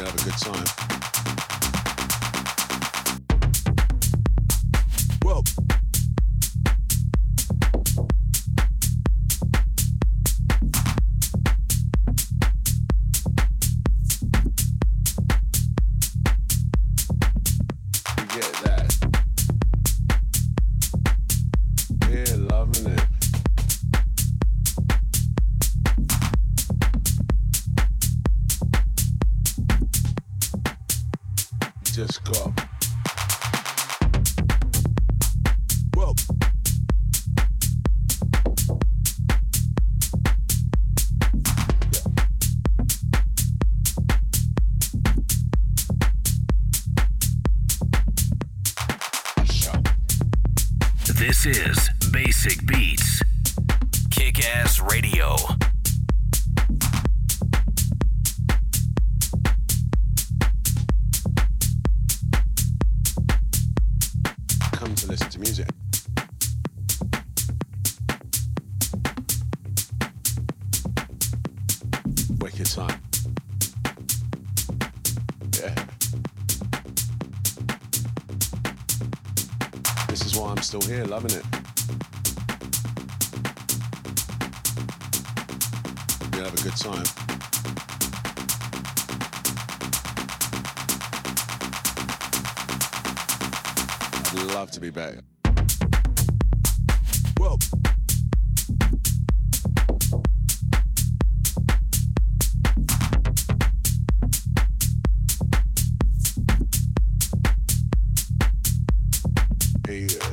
Have a good time. Hey.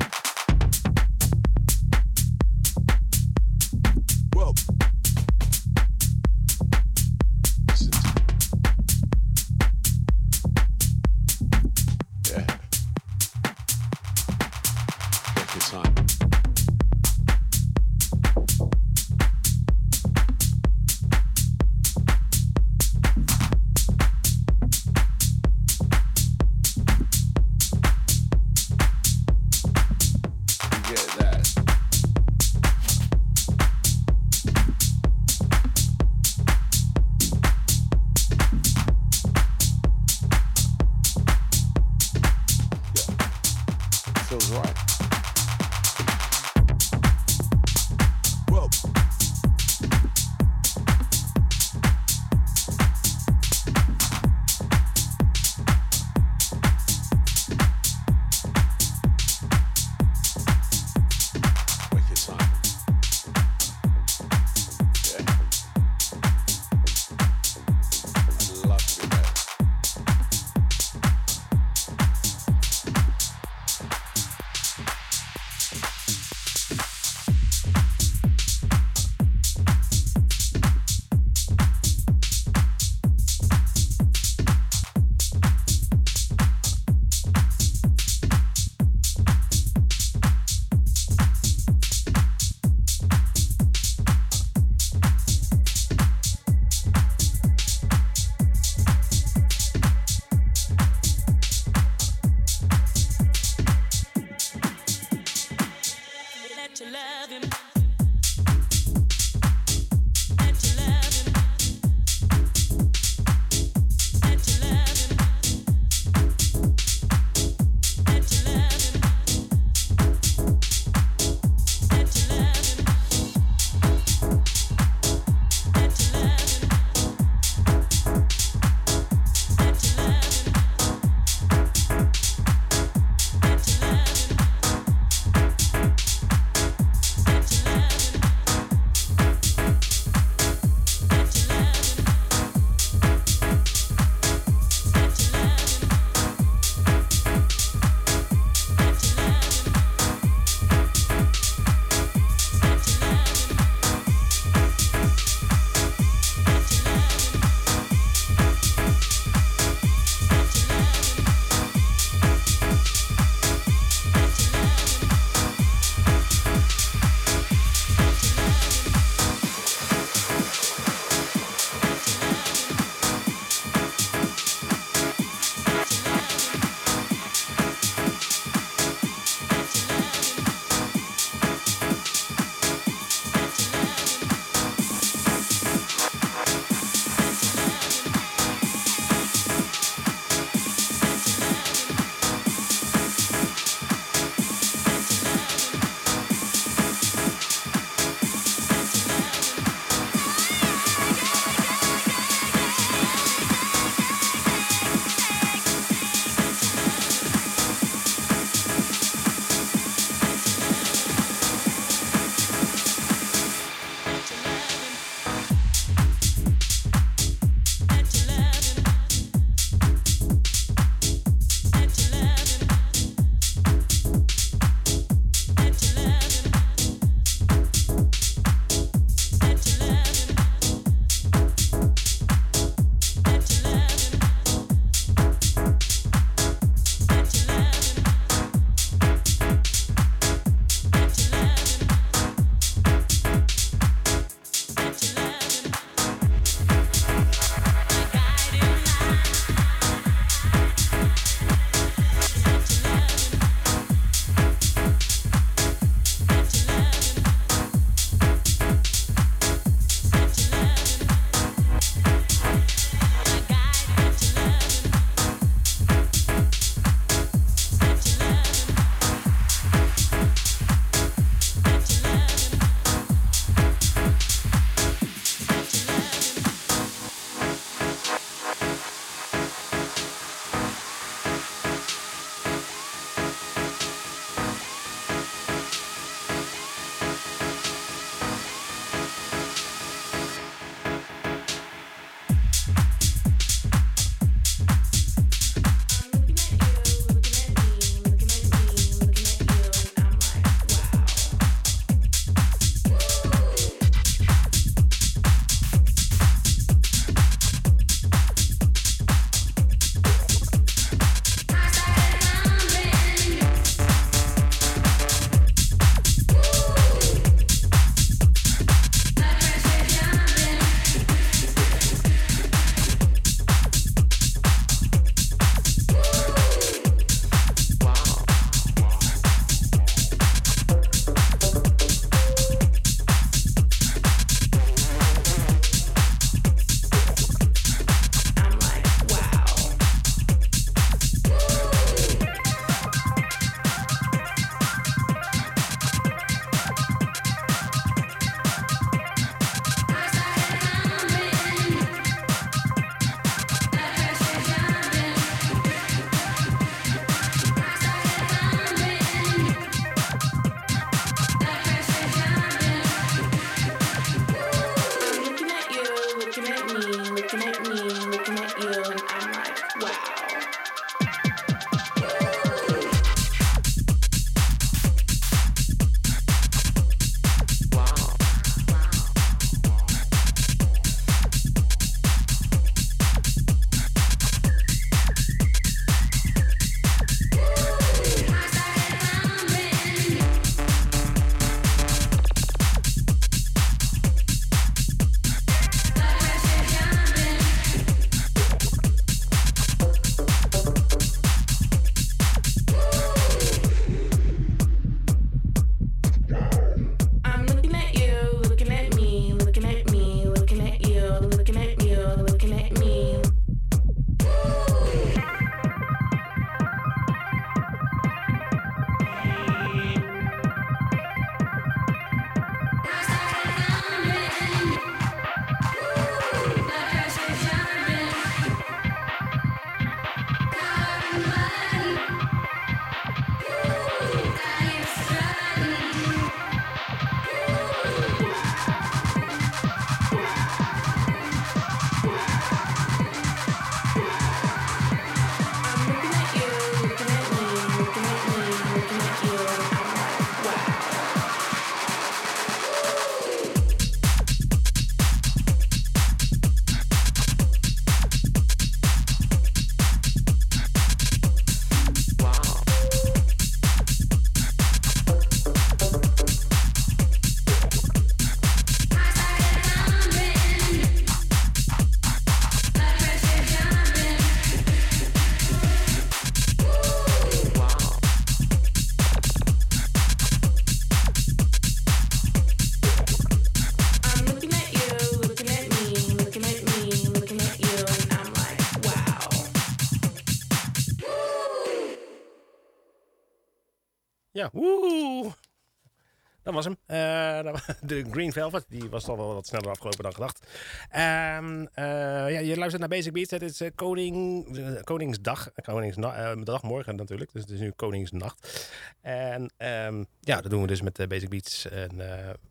De Green Velvet, die was al wel wat sneller afgelopen dan gedacht. Eh, ja, je luistert naar Basic Beats. Het is eh, Koning, eh, Koningsdag. Koningsna eh, dag morgen natuurlijk, dus het is nu Koningsnacht. En ehm, ja, dat doen we dus met Basic Beats. En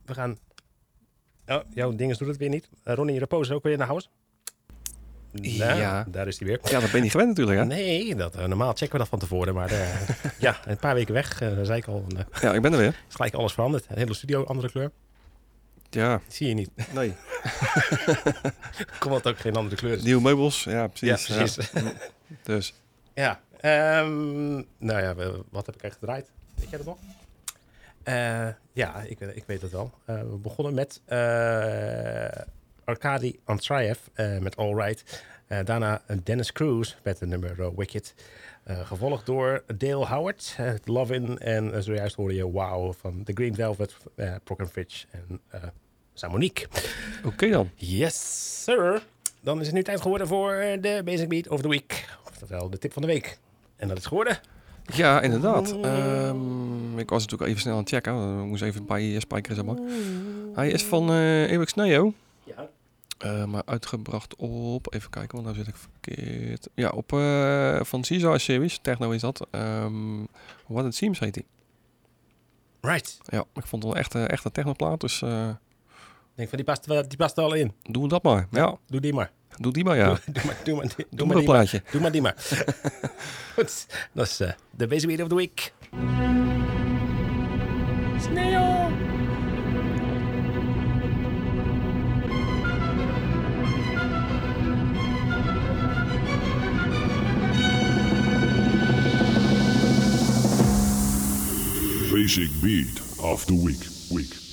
we gaan... Oh, jouw dinges doet het weer niet. Uh, Ronnie Repose ook weer naar huis. Nou, Ja. Daar is hij weer. Ja, dat ben je niet gewend natuurlijk, hè? Nee, dat, normaal checken we dat van tevoren. Maar ja, een paar weken weg, eh, zei ik al. en, Ja, ik ben er weer. is gelijk alles veranderd. De hele studio, andere kleur. Ja, Zie je niet. nee. Komt het ook geen andere kleur. Nieuwe meubels, ja, precies. Ja, precies. Ja. Dus, Ja, ehm, nou ja, wat heb ik echt gedraaid? Weet jij dat nog? Eh, ja, ik, ik weet het wel. Eh, we begonnen met eh Arkady Andreev eh, met All Right. Eh, daarna Dennis Cruz met de nummer eh, Wicked. Eh, gevolgd door Dale Howard, eh, Love In. En eh, zojuist hoorde je Wow van The Green Velvet, uh, Proc Fitch en eh Samonique. oké dan. Yes, sir. Dan is het nu tijd geworden voor de Basic Beat of the Week. Oftewel de tip van de week. En dat is geworden. Ja, inderdaad. Ehm, ik was natuurlijk even snel aan het checken. Ik moest even bij spijkeren, zeg maar. Hij is van eh Ewix Neo. Ja. Eh, maar uitgebracht op, even kijken, want nou zit ik verkeerd. Ja, op eh, van Caesar Series, Techno is dat. Ehm What It Seems heet hij. Right. Ja, ik vond het wel echt, echt een technoplaat, dus denk van die past, wel- die past er al in. doen we dat maar. Ja, Doe die maar. doe die maar, ja. Doe, doe maar, doe maar, doe, Doe maar die dat maar. plaatje. Doe maar die maar. Goed. Dat is eh, de Basic Beat of the Week. Sneeuw. Basic beat of the. Week. Week.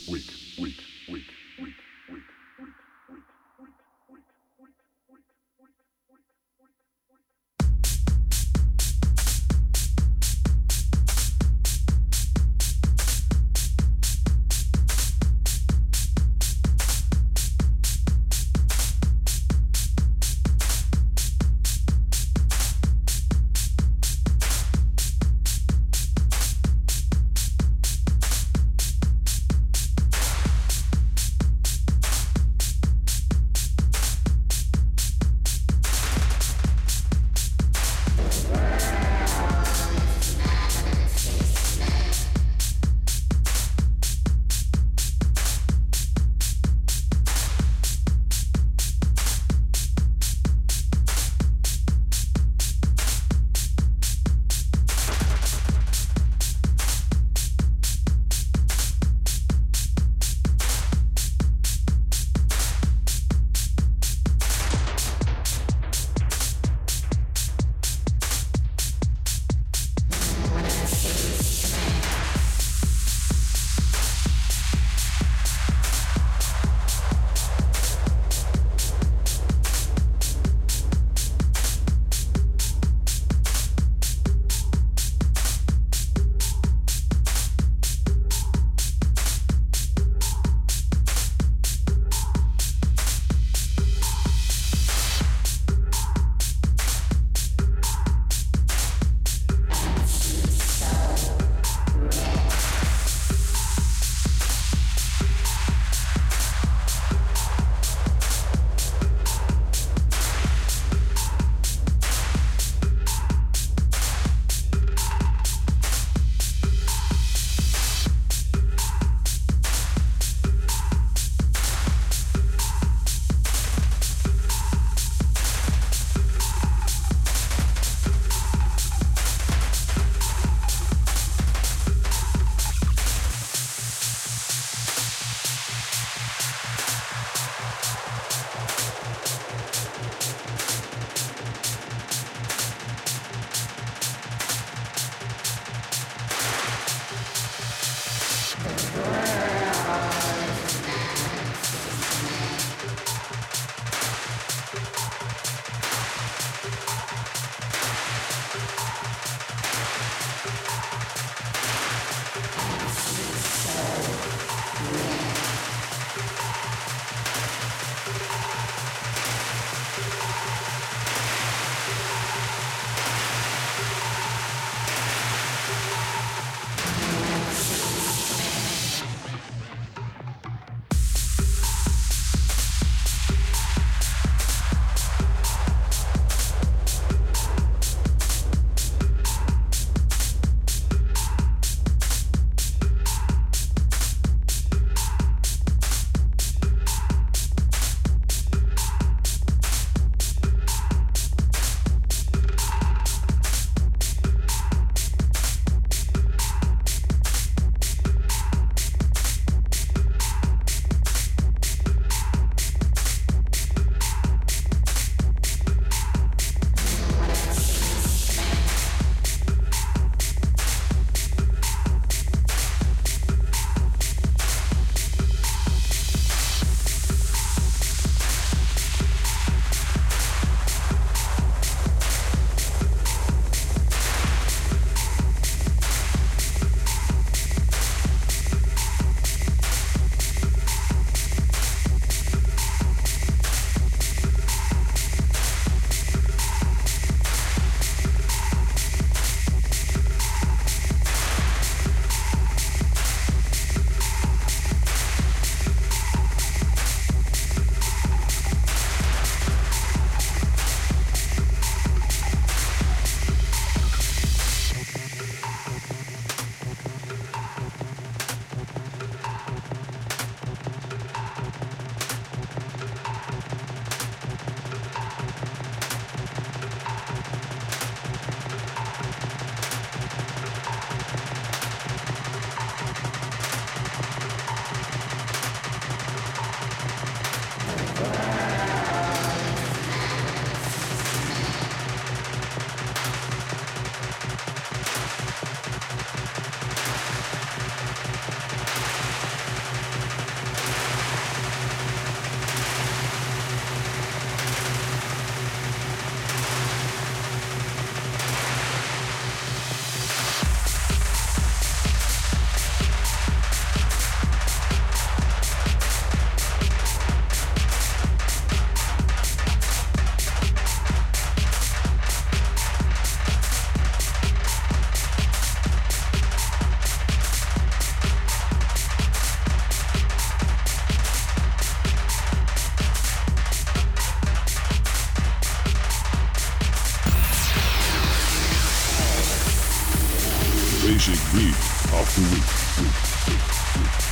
Basic Beat of the Week.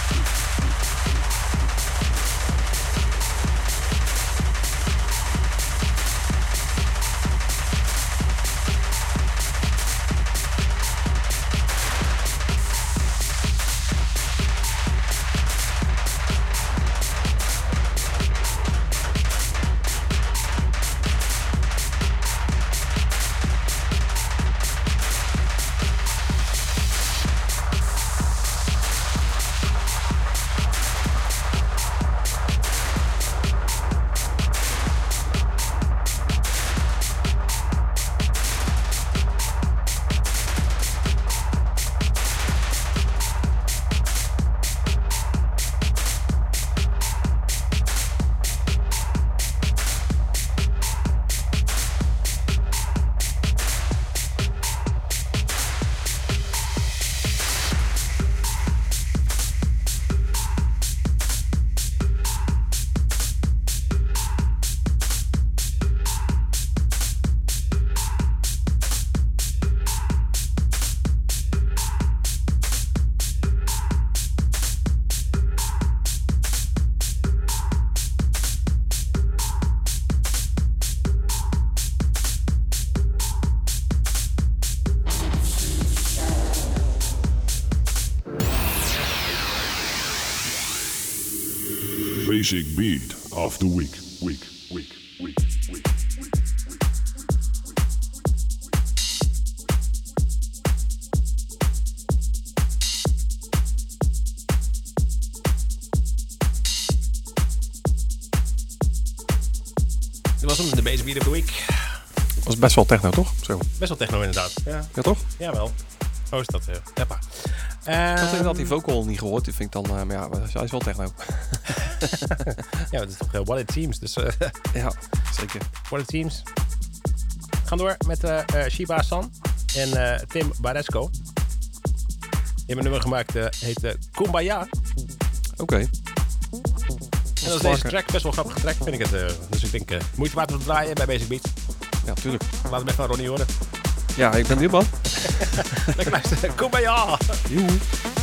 Basic Beat of the Week. Week, week, week, week. Dit was hem, de Basic Beat of the Week. was best wel techno, toch? Zo. Best wel techno inderdaad. Ja, Ja, toch? jawel. Zo is dat. Uh, Eppa. Ik had Ehm, inderdaad die vocal niet gehoord. Die vind ik dan, eh, maar ja, hij is wel techno. Ja, het is toch uh, What It Seems. Dus uh, ja, zeker. What It Seems. We gaan door met uh, Shiba San en Tim Baresco. Die hebben een nummer gemaakt, heet Kumbaya. Oké. Okay. En dat is deze track, best wel grappige track vind ik het. dus ik denk, moeite waard om te draaien bij Basic Beats. Ja, tuurlijk. Laat hem even van Ronnie horen. Ja, ik ben benieuwd man. Lekker luisteren. Kumbaya! Joe.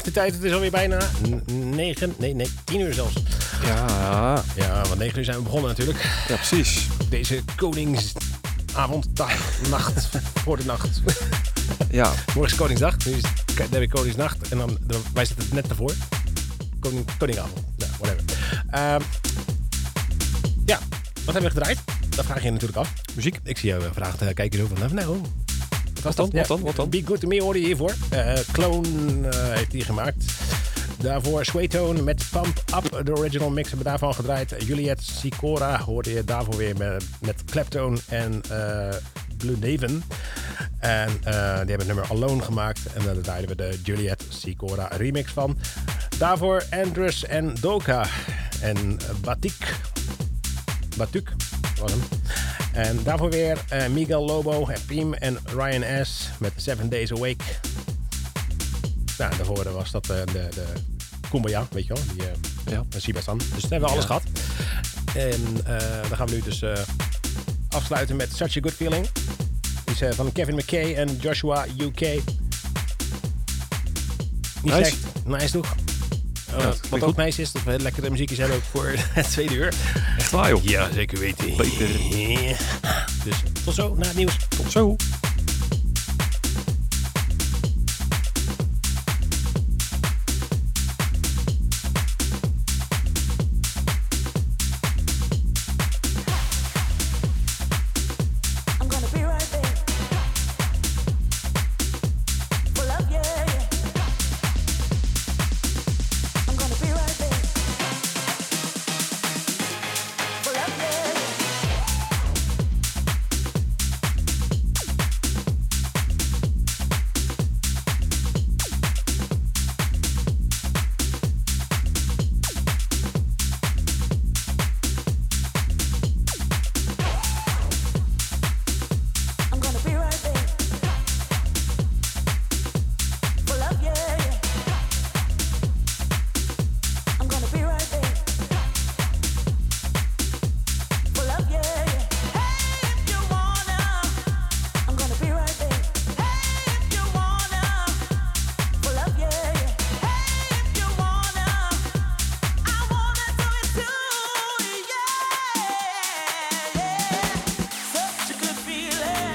Vliegt de tijd. Het is alweer bijna 9, nee, nee, 10 uur zelfs. Ja, Ja, want 9 uur zijn we begonnen natuurlijk. ja precies. Deze Koningsavond, dag, nacht, voor de nacht. Ja, Morgen is Koningsdag, nu is het heb ik Koningsnacht. En dan, wij zitten het net ervoor. Koning, Koningavond, ja, whatever. Ehm, ja, wat hebben we gedraaid? Dat vraag je je natuurlijk af. muziek. Ik zie jou vragen te kijken zo van, nou, wat dan? Wat dan? Wat dan? Be Good To Me hoorde je hiervoor. Eh Clone eh, heeft die gemaakt. Daarvoor Swaytone met Pump Up, de original mix hebben we daarvan gedraaid. Juliet Sicora hoorde je daarvoor weer met, met Claptone en eh, Blue Daven. En die hebben het nummer Alone gemaakt. En daar draaiden we de Juliet Sicora remix van. Daarvoor Andrus en Doka en Batik. Batuk was hem. En daarvoor weer eh, Miguel Lobo en Piem en Ryan S. met Seven Days Awake. Nou, daarvoor was dat eh, de, de Kumbaya, weet je wel, die eh Ja. Dus dan hebben we alles gehad. En dan gaan we nu dus afsluiten met Such a Good Feeling. Die is van Kevin McKay en Joshua UK. Niet Nice. slecht. Nice toch? Ja, Uh, wat ook goed. nice is, dat we lekkere muziekjes hebben ook voor het tweede uur. Echt waar, joh. Ja, zeker weten. Dus tot zo, na het nieuws. Tot zo.